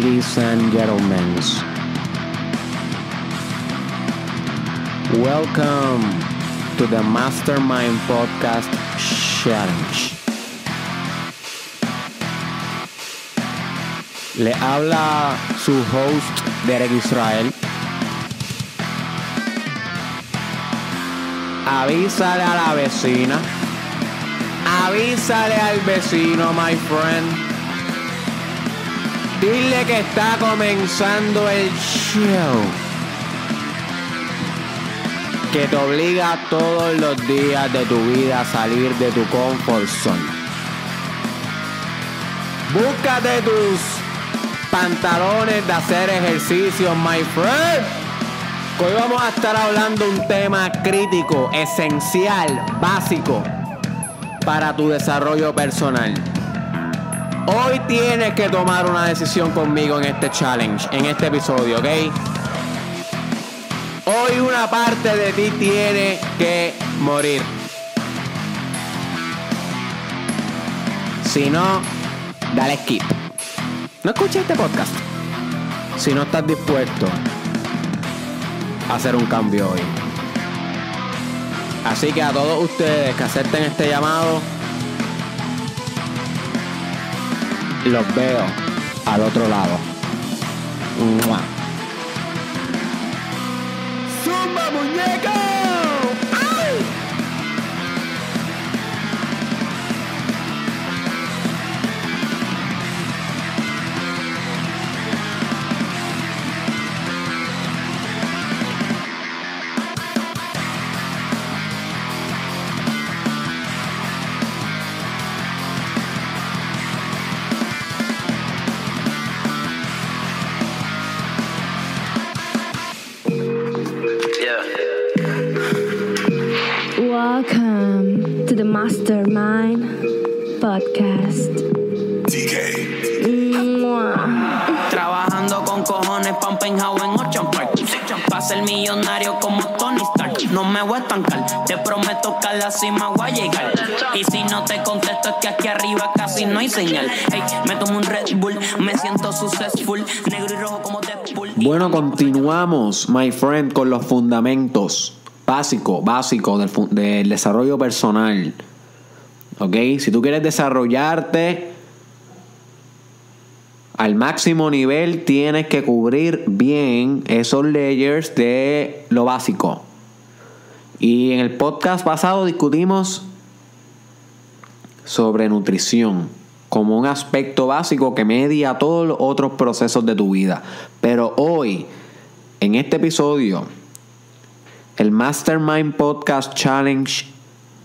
Ladies and gentlemen, welcome to the Mastermind Podcast Challenge. Le habla su host Derek Israel. Avísale a la vecina. Avísale al vecino, my friend. Dile que está comenzando el show. Que te obliga todos los días de tu vida a salir de tu comfort zone. Búscate tus pantalones de hacer ejercicio, my friend. Hoy vamos a estar hablando un tema crítico, esencial, básico para tu desarrollo personal. Hoy tienes que tomar una decisión conmigo en este challenge, en este episodio, ¿ok? Hoy una parte de ti tiene que morir. Si no, dale skip. No escuches este podcast. Si no estás dispuesto a hacer un cambio hoy. Así que a todos ustedes que acepten este llamado, los veo al otro lado. Mastermind Podcast. Trabajando con cojones pa' un penthouse en Ocean Park Pa' ser millonario como Tony Stark. No me voy a estancar Te prometo que a la cima voy a llegar. Y si no te contesto es que aquí arriba casi no hay señal. Hey, me tomo un Red Bull Me siento successful. Negro y rojo como Deadpool. Bueno, continuamos, my friend, con los fundamentos básicos, básicos del, del desarrollo personal. ¿Ok? Si tú quieres desarrollarte al máximo nivel, tienes que cubrir bien esos layers de lo básico. Y en el podcast pasado discutimos sobre nutrición como un aspecto básico que media todos los otros procesos de tu vida. Pero hoy, en este episodio, el Mastermind Podcast Challenge,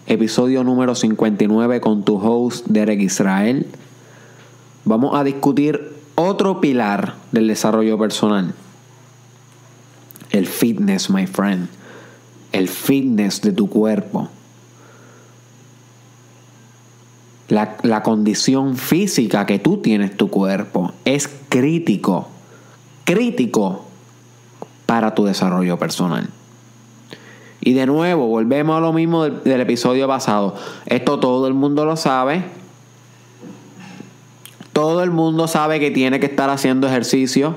episodio número 59 con tu host Derek Israel, vamos a discutir otro pilar del desarrollo personal. El fitness, my friend. El fitness de tu cuerpo. La, la condición física que tú tienes tu cuerpo es crítico, crítico para tu desarrollo personal. Y de nuevo, volvemos a lo mismo del, episodio pasado. Esto todo el mundo lo sabe. Todo el mundo sabe que tiene que estar haciendo ejercicio.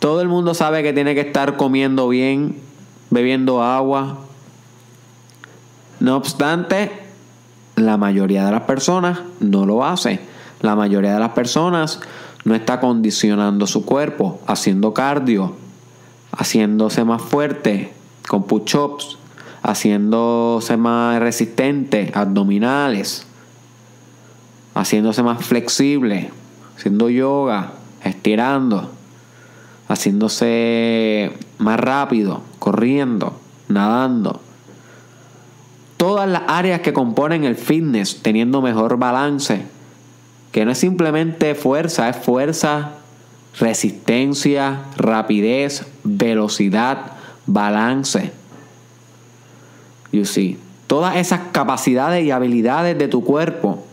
Todo el mundo sabe que tiene que estar comiendo bien, bebiendo agua. No obstante, la mayoría de las personas no lo hace. La mayoría de las personas no está condicionando su cuerpo, haciendo cardio, haciéndose más fuerte con push-ups, haciéndose más resistente, abdominales, haciéndose más flexible, haciendo yoga, estirando, haciéndose más rápido, corriendo, nadando. Todas las áreas que componen el fitness teniendo mejor balance, que no es simplemente fuerza, es fuerza, resistencia, rapidez, velocidad, balance. You see, todas esas capacidades y habilidades de tu cuerpo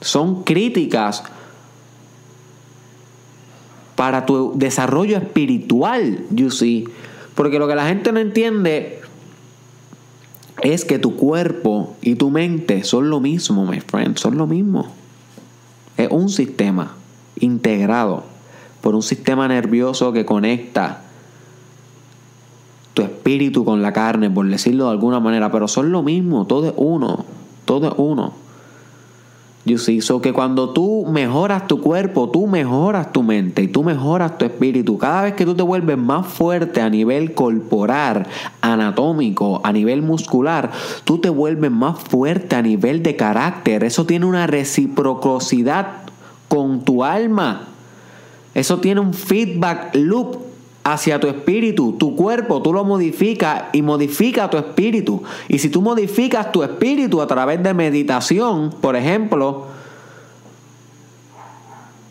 son críticas para tu desarrollo espiritual, you see. Porque lo que la gente no entiende es que tu cuerpo y tu mente son lo mismo, my friend, son lo mismo. Es un sistema integrado. por un sistema nervioso que conecta tu espíritu con la carne, por decirlo de alguna manera, pero son lo mismo, todo es uno, todo es uno. You see, so que cuando tú mejoras tu cuerpo, tú mejoras tu mente y tú mejoras tu espíritu. Cada vez que tú te vuelves más fuerte a nivel corporal, anatómico, a nivel muscular, tú te vuelves más fuerte a nivel de carácter. Eso tiene una reciprocidad con tu alma. Eso tiene un feedback loop hacia tu espíritu, tu cuerpo, tú lo modificas y modifica tu espíritu. Y si tú modificas tu espíritu a través de meditación, por ejemplo,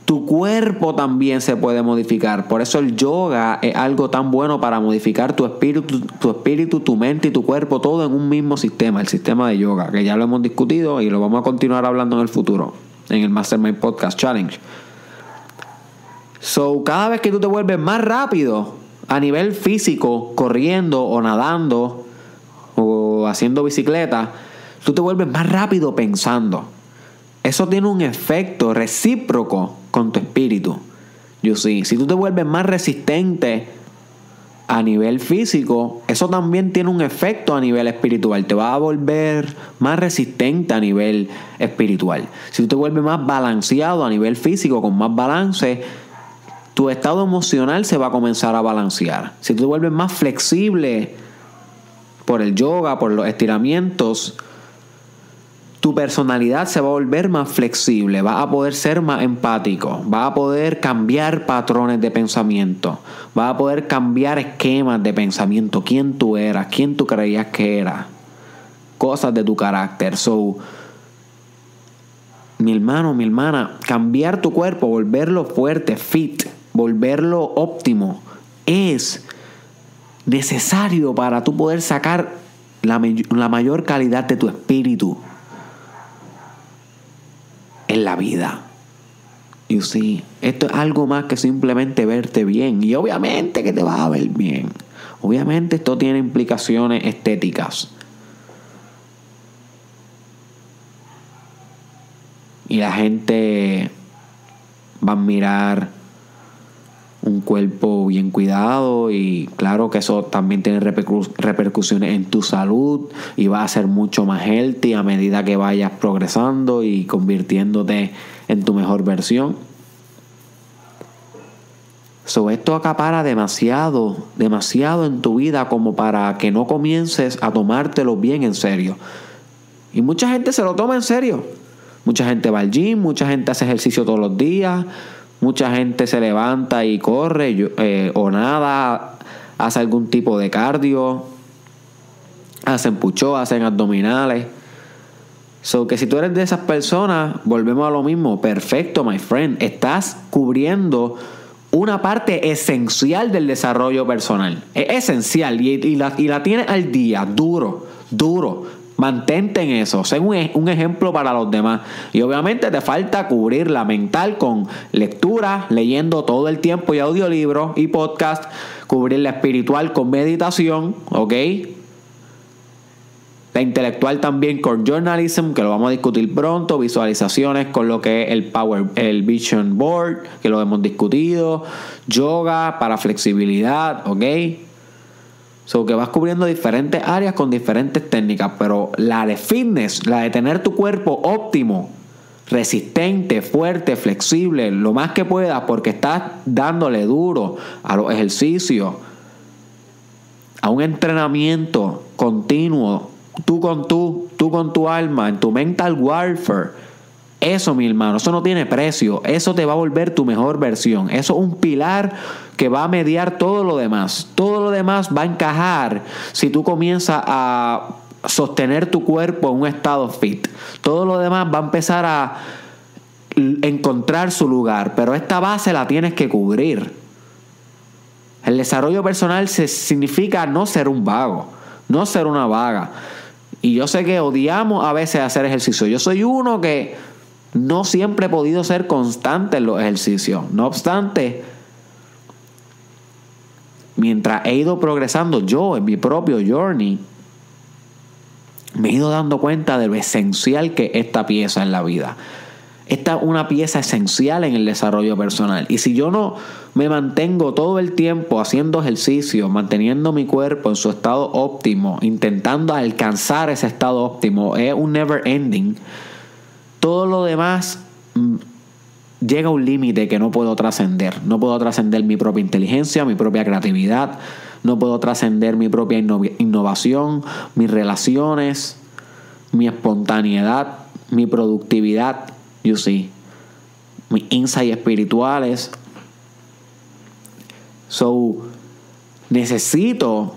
tu cuerpo también se puede modificar. Por eso el yoga es algo tan bueno para modificar tu espíritu, tu espíritu, tu mente y tu cuerpo, todo en un mismo sistema, el sistema de yoga, que ya lo hemos discutido y lo vamos a continuar hablando en el futuro, en el Mastermind Podcast Challenge. So, cada vez que tú te vuelves más rápido a nivel físico, corriendo o nadando o haciendo bicicleta, tú te vuelves más rápido pensando. Eso tiene un efecto recíproco con tu espíritu. You see, si tú te vuelves más resistente a nivel físico, eso también tiene un efecto a nivel espiritual. Te va a volver más resistente a nivel espiritual. Si tú te vuelves más balanceado a nivel físico, con más balance, tu estado emocional se va a comenzar a balancear. Si tú te vuelves más flexible por el yoga, por los estiramientos, tu personalidad se va a volver más flexible, vas a poder ser más empático, vas a poder cambiar patrones de pensamiento, vas a poder cambiar esquemas de pensamiento, quién tú eras, quién tú creías que eras, cosas de tu carácter. So, mi hermano, mi hermana, cambiar tu cuerpo, volverlo fuerte, fit, volverlo óptimo, es necesario para tú poder sacar la, la mayor calidad de tu espíritu en la vida. You see, esto es algo más que simplemente verte bien. Y obviamente que te vas a ver bien. Obviamente esto tiene implicaciones estéticas. Y la gente va a mirar un cuerpo bien cuidado y claro que eso también tiene repercusiones en tu salud y va a ser mucho más healthy a medida que vayas progresando y convirtiéndote en tu mejor versión. So, esto acapara demasiado, demasiado en tu vida como para que no comiences a tomártelo bien en serio. Y mucha gente se lo toma en serio. Mucha gente va al gym, mucha gente hace ejercicio todos los días, Mucha gente se levanta y corre eh, o nada, hace algún tipo de cardio, hacen pucho, hacen abdominales. So que si tú eres de esas personas, volvemos a lo mismo. Perfecto, my friend. Estás cubriendo una parte esencial del desarrollo personal. Es esencial y, la, y la tienes al día, duro, duro. Mantente en eso, sé un, un, ejemplo para los demás. Y obviamente te falta cubrir la mental con lectura, leyendo todo el tiempo y audiolibros y podcast, cubrir la espiritual con meditación, ¿ok? La intelectual también con journalism, que lo vamos a discutir pronto, visualizaciones con lo que es el Power, el Vision Board, que lo hemos discutido, yoga para flexibilidad, ¿ok? So que vas cubriendo diferentes áreas con diferentes técnicas, pero la de fitness, la de tener tu cuerpo óptimo, resistente, fuerte, flexible, lo más que puedas, porque estás dándole duro a los ejercicios, a un entrenamiento continuo, tú con tú, tú con tu alma, en tu mental warfare eso, mi hermano, eso no tiene precio. Eso te va a volver tu mejor versión. Eso es un pilar que va a mediar todo lo demás. Todo demás va a encajar si tú comienzas a sostener tu cuerpo en un estado fit. Todo lo demás va a empezar a encontrar su lugar, pero esta base la tienes que cubrir. El desarrollo personal se significa no ser un vago, no ser una vaga. Y yo sé que odiamos a veces hacer ejercicio. Yo soy uno que no siempre he podido ser constante en los ejercicios. No obstante, mientras he ido progresando yo en mi propio journey, me he ido dando cuenta de lo esencial que es esta pieza en la vida. Esta es una pieza esencial en el desarrollo personal. Y si yo no me mantengo todo el tiempo haciendo ejercicio, manteniendo mi cuerpo en su estado óptimo, intentando alcanzar ese estado óptimo, es un never ending. Todo lo demás llega un límite que no puedo trascender. No puedo trascender mi propia inteligencia, mi propia creatividad, no puedo trascender mi propia innovación, mis relaciones, mi espontaneidad, mi productividad, you see, mis insights espirituales. So, necesito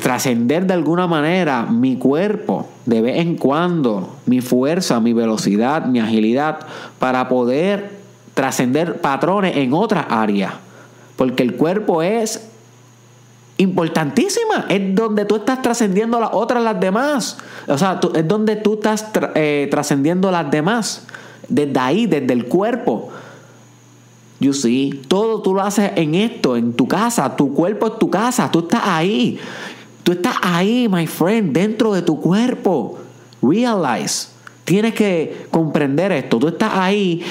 trascender de alguna manera mi cuerpo de vez en cuando, mi fuerza, mi velocidad, mi agilidad, para poder trascender patrones en otras áreas. Porque el cuerpo es importantísima. Es donde tú estás trascendiendo las otras, las demás. O sea, es donde tú estás eh, trascendiendo las demás. Desde ahí, desde el cuerpo. You see, todo tú lo haces en esto, en tu casa. Tu cuerpo es tu casa. Tú estás ahí. Tú estás ahí, my friend, dentro de tu cuerpo. Realize. Tienes que comprender esto. Tú estás ahí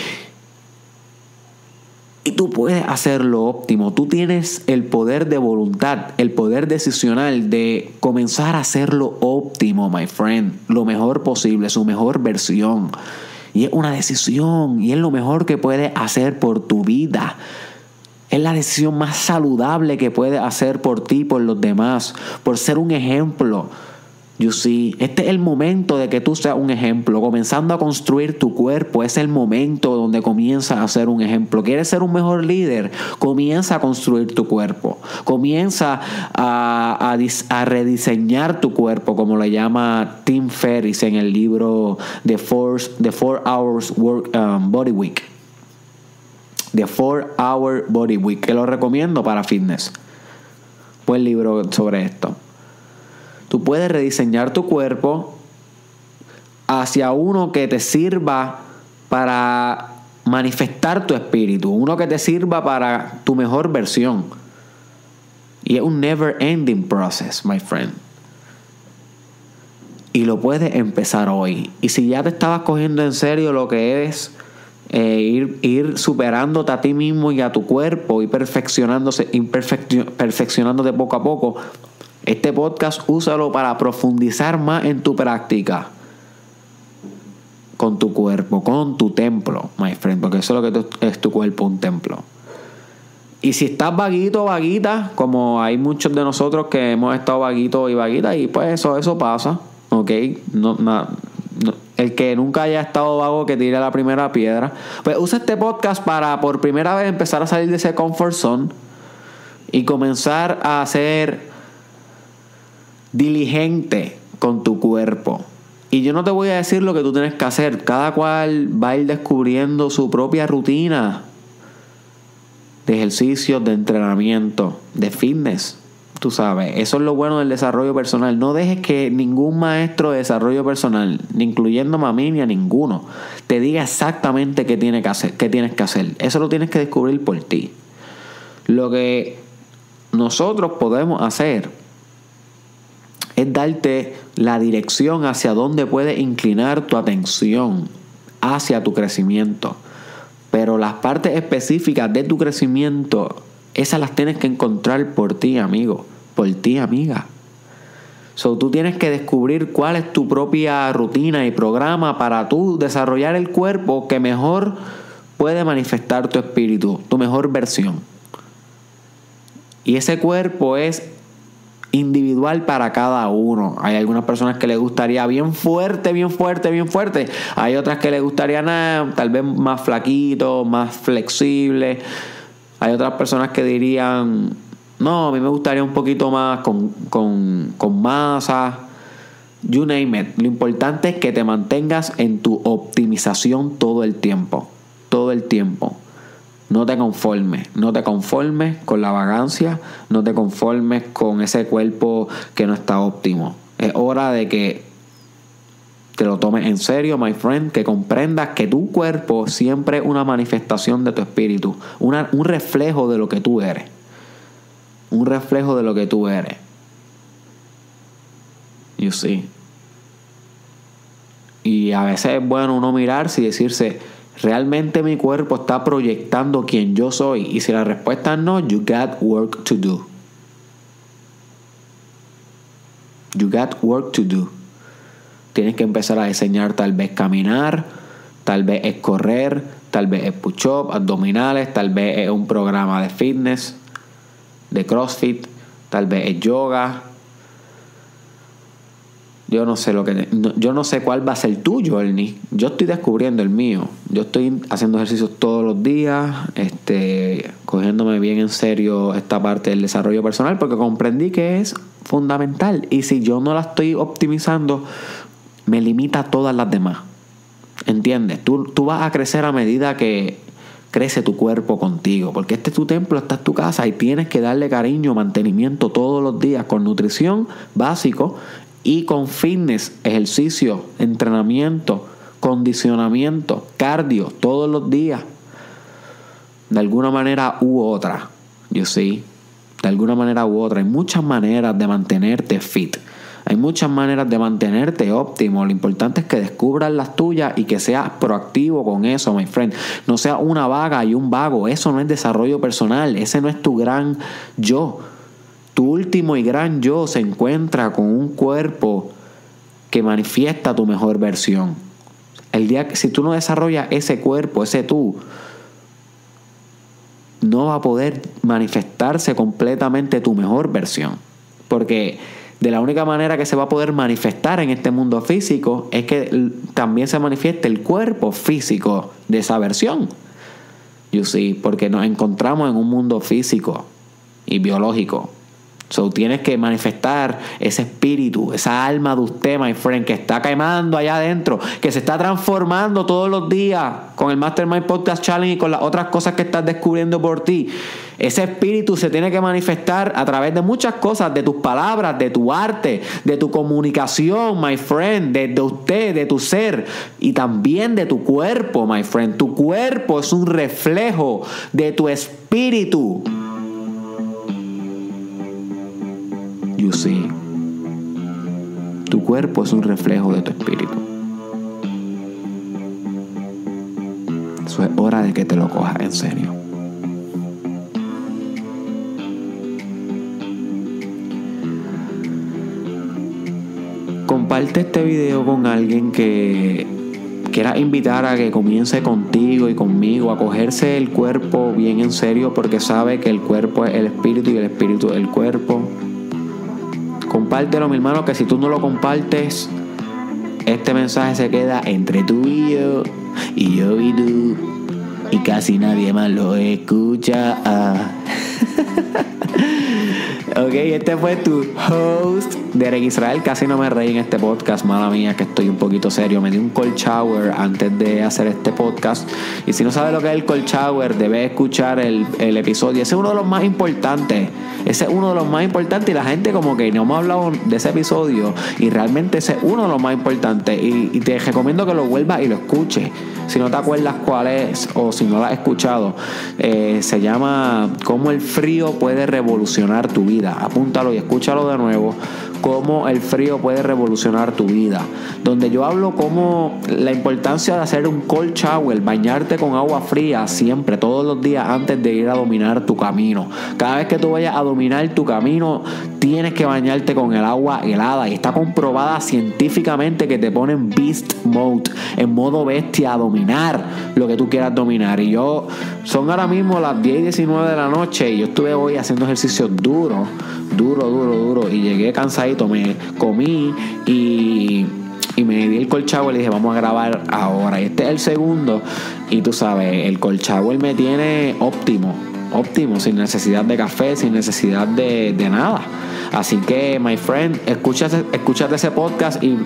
y tú puedes hacer lo óptimo. Tú tienes el poder de voluntad, el poder decisional de comenzar a hacer lo óptimo, my friend. Lo mejor posible, su mejor versión. Y es una decisión y es lo mejor que puedes hacer por tu vida. Es la decisión más saludable que puedes hacer por ti, por los demás, por ser un ejemplo You see, este es el momento de que tú seas un ejemplo. Comenzando a construir tu cuerpo, es el momento donde comienzas a ser un ejemplo. ¿Quieres ser un mejor líder? Comienza a construir tu cuerpo. Comienza a, rediseñar tu cuerpo, como le llama Tim Ferriss en el libro The Four, The Four Hours Work, um, Body Week. The Four Hour Body Week, que lo recomiendo para fitness. Buen libro sobre esto. Tú puedes rediseñar tu cuerpo hacia uno que te sirva para manifestar tu espíritu, uno que te sirva para tu mejor versión. Y es un never ending process, my friend. Y lo puedes empezar hoy. Y si ya te estabas cogiendo en serio lo que es eh, ir, superándote a ti mismo y a tu cuerpo y perfeccionándose, perfeccionándote poco a poco, este podcast úsalo para profundizar más en tu práctica con tu cuerpo, con tu templo, my friend, porque eso es lo que es tu cuerpo, un templo. Y si estás vaguito, vaguita, como hay muchos de nosotros que hemos estado vaguitos y vaguitas, y pues eso, eso pasa, ¿ok? No, el que nunca haya estado vago que tire la primera piedra. Pues usa este podcast para por primera vez empezar a salir de ese comfort zone y comenzar a hacer diligente con tu cuerpo. Y yo no te voy a decir lo que tú tienes que hacer. Cada cual va a ir descubriendo su propia rutina de ejercicios, de entrenamiento, de fitness. Tú sabes, eso es lo bueno del desarrollo personal. No dejes que ningún maestro de desarrollo personal, ni incluyendo a mí ni a ninguno, te diga exactamente qué, tiene que hacer, qué tienes que hacer. Eso lo tienes que descubrir por ti. Lo que nosotros podemos hacer es darte la dirección hacia dónde puedes inclinar tu atención hacia tu crecimiento. Pero las partes específicas de tu crecimiento, esas las tienes que encontrar por ti, amigo, por ti, amiga. So, tú tienes que descubrir cuál es tu propia rutina y programa para tú desarrollar el cuerpo que mejor puede manifestar tu espíritu, tu mejor versión. Y ese cuerpo es individual para cada uno. Hay algunas personas que les gustaría bien fuerte, bien fuerte, bien fuerte. Hay otras que les gustaría nada, tal vez más flaquito, más flexible. Hay otras personas que dirían, no, a mí me gustaría un poquito más con, con, con masa. You name it. Lo importante es que te mantengas en tu optimización todo el tiempo. Todo el tiempo. No te conformes, no te conformes con la vagancia, no te conformes con ese cuerpo que no está óptimo. Es hora de que te lo tomes en serio, my friend, que comprendas que tu cuerpo siempre es una manifestación de tu espíritu, un reflejo de lo que tú eres. Un reflejo de lo que tú eres. You see. Y a veces es bueno uno mirarse y decirse, ¿Realmente mi cuerpo está proyectando quién yo soy? Y si la respuesta es no, you got work to do. You got work to do. Tienes que empezar a diseñar tal vez caminar, tal vez es correr, tal vez es push-up, abdominales, tal vez es un programa de fitness, de CrossFit, tal vez es yoga. Yo no sé lo que yo no sé cuál va a ser tuyo, Ernie. Yo estoy descubriendo el mío. Yo estoy haciendo ejercicios todos los días, este, cogiéndome bien en serio esta parte del desarrollo personal porque comprendí que es fundamental y si yo no la estoy optimizando me limita a todas las demás. ¿Entiendes? Tú, tú vas a crecer a medida que crece tu cuerpo contigo, porque este es tu templo, esta es tu casa y tienes que darle cariño, mantenimiento todos los días con nutrición básico y con fitness, ejercicio, entrenamiento, condicionamiento, cardio todos los días. De alguna manera u otra, you see. De alguna manera u otra. Hay muchas maneras de mantenerte fit. Hay muchas maneras de mantenerte óptimo. Lo importante es que descubras las tuyas y que seas proactivo con eso, my friend. No seas una vaga y un vago. Eso no es desarrollo personal. Ese no es tu gran yo. Tu último y gran yo se encuentra con un cuerpo que manifiesta tu mejor versión. El día que si tú no desarrollas ese cuerpo, ese tú, no va a poder manifestarse completamente tu mejor versión. Porque de la única manera que se va a poder manifestar en este mundo físico es que también se manifieste el cuerpo físico de esa versión. You see, porque nos encontramos en un mundo físico y biológico. So tienes que manifestar ese espíritu, esa alma de usted, my friend, que está quemando allá adentro, que se está transformando todos los días con el Mastermind Podcast Challenge y con las otras cosas que estás descubriendo por ti. Ese espíritu se tiene que manifestar a través de muchas cosas, de tus palabras, de tu arte, de tu comunicación, my friend, de, de usted, de tu ser y también de tu cuerpo, my friend. Tu cuerpo es un reflejo de tu espíritu. You see. Tu cuerpo es un reflejo de tu espíritu. Eso es hora de que te lo cojas en serio. Comparte este video con alguien que quieras invitar a que comience contigo y conmigo a cogerse el cuerpo bien en serio porque sabe que el cuerpo es el espíritu y el espíritu es el cuerpo. Compártelo, mi hermano, que si tú no lo compartes, este mensaje se queda entre tú y yo, y yo y tú, y casi nadie más lo escucha. ok, este fue tu host, Derek Israel. Casi no me reí en este podcast, mala mía, que estoy un poquito serio. Me di un cold shower antes de hacer este podcast. Y si no sabes lo que es el cold shower, debes escuchar el, el episodio. Ese es uno de los más importantes. Ese es uno de los más importantes. Y la gente, como que no me ha hablado de ese episodio. Y realmente ese es uno de los más importantes. Y, te recomiendo que lo vuelvas y lo escuches. Si no te acuerdas cuál es o si no lo has escuchado, eh, se llama Cómo el frío puede revolucionar tu vida. Apúntalo y escúchalo de nuevo. Cómo el frío puede revolucionar tu vida. Donde yo hablo como la importancia de hacer un cold shower, bañarte con agua fría siempre, todos los días antes de ir a dominar tu camino. Cada vez que tú vayas a dominar tu camino, tienes que bañarte con el agua helada. Y está comprobada científicamente que te pone en beast mode, en modo bestia, a dominar lo que tú quieras dominar. Y yo, son ahora mismo las 10 y 19 de la noche y yo estuve hoy haciendo ejercicio duro, duro, duro, duro. Y llegué cansadito, me comí y y me di el colchagüe y le dije, vamos a grabar ahora. Este es el segundo. Y tú sabes, el colchagüe me tiene óptimo, óptimo, sin necesidad de café, sin necesidad de, de nada. Así que, my friend, escúchate, escúchate ese podcast y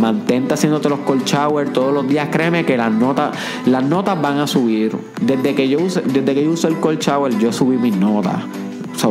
mantente haciéndote los cold shower todos los días. Créeme que las notas, las notas van a subir. Desde que yo desde que yo uso el cold shower, yo subí mis notas.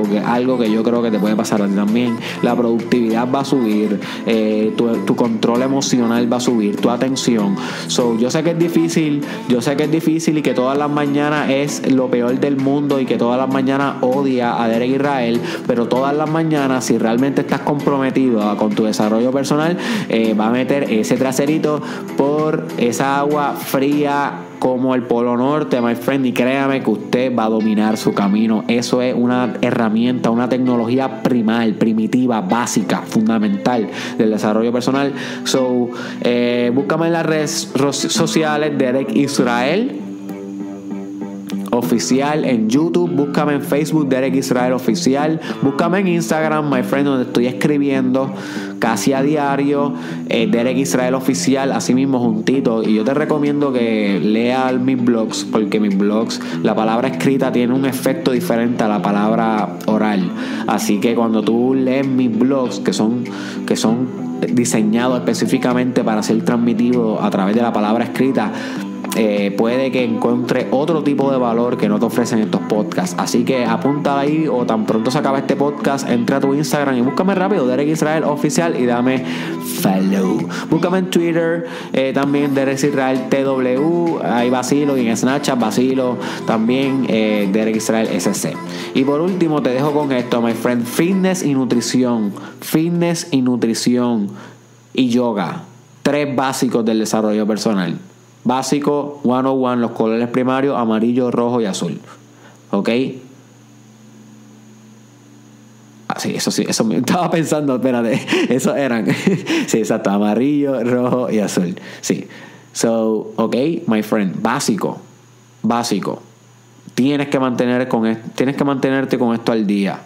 Que algo que yo creo que te puede pasar a ti también. La productividad va a subir, eh, tu, tu, control emocional va a subir, tu atención. So, yo sé que es difícil, yo sé que es difícil y que todas las mañanas es lo peor del mundo y que todas las mañanas odia a Derek Israel, pero todas las mañanas, si realmente estás comprometido con tu desarrollo personal, eh, va a meter ese traserito por esa agua fría como el Polo Norte, my friend, y créame que usted va a dominar su camino. Eso es una herramienta, una tecnología primal, primitiva, básica, fundamental del desarrollo personal. So, eh, búscame en las redes sociales, Derek Israel oficial en YouTube, búscame en Facebook Derek Israel oficial, búscame en Instagram, my friend, donde estoy escribiendo casi a diario, eh, Derek Israel oficial, así mismo juntito. Y yo te recomiendo que leas mis blogs, porque mis blogs, la palabra escrita tiene un efecto diferente a la palabra oral. Así que cuando tú lees mis blogs, que son, que son diseñados específicamente para ser transmitidos a través de la palabra escrita, eh, puede que encuentre otro tipo de valor que no te ofrecen estos podcasts. Así que apunta ahí o tan pronto se acaba este podcast, entra a tu Instagram y búscame rápido, Derek Israel Oficial y dame follow. Búscame en Twitter, eh, también Derek Israel TW, ahí vacilo y en Snapchat vacilo también eh, Derek Israel SC. Y por último te dejo con esto, my friend, fitness y nutrición, fitness y nutrición y yoga, tres básicos del desarrollo personal. Básico 101, los colores primarios, amarillo, rojo y azul. ¿Ok? Ah, sí, eso sí, eso me estaba pensando, espérate, esos eran. sí, exacto, amarillo, rojo y azul. Sí. So, ok, my friend, básico, básico. Tienes que mantener con tienes que mantenerte con esto al día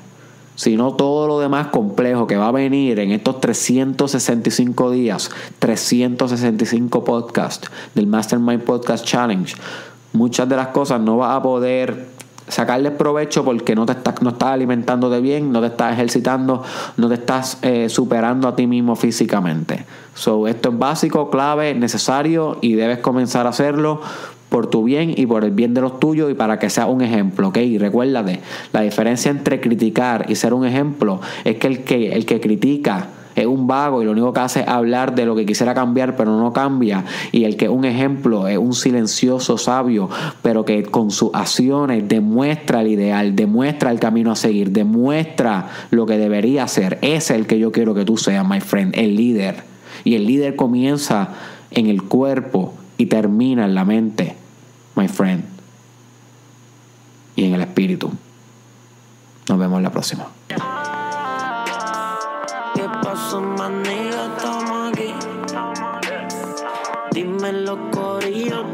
sino todo lo demás complejo que va a venir en estos 365 días, 365 podcasts del Mastermind Podcast Challenge. Muchas de las cosas no vas a poder sacarle provecho porque no te estás, no estás alimentando de bien, no te estás ejercitando, no te estás eh, superando a ti mismo físicamente. So, esto es básico, clave, necesario y debes comenzar a hacerlo por tu bien y por el bien de los tuyos y para que sea un ejemplo, ¿ok? Y recuérdate, la diferencia entre criticar y ser un ejemplo es que el que, el que critica es un vago y lo único que hace es hablar de lo que quisiera cambiar pero no cambia y el que es un ejemplo es un silencioso sabio pero que con sus acciones demuestra el ideal, demuestra el camino a seguir, demuestra lo que debería ser. Ese es el que yo quiero que tú seas, my friend, el líder. Y el líder comienza en el cuerpo y termina en la mente, my friend, y en el espíritu. Nos vemos la próxima. ¿Qué pasó. Dime los corillos,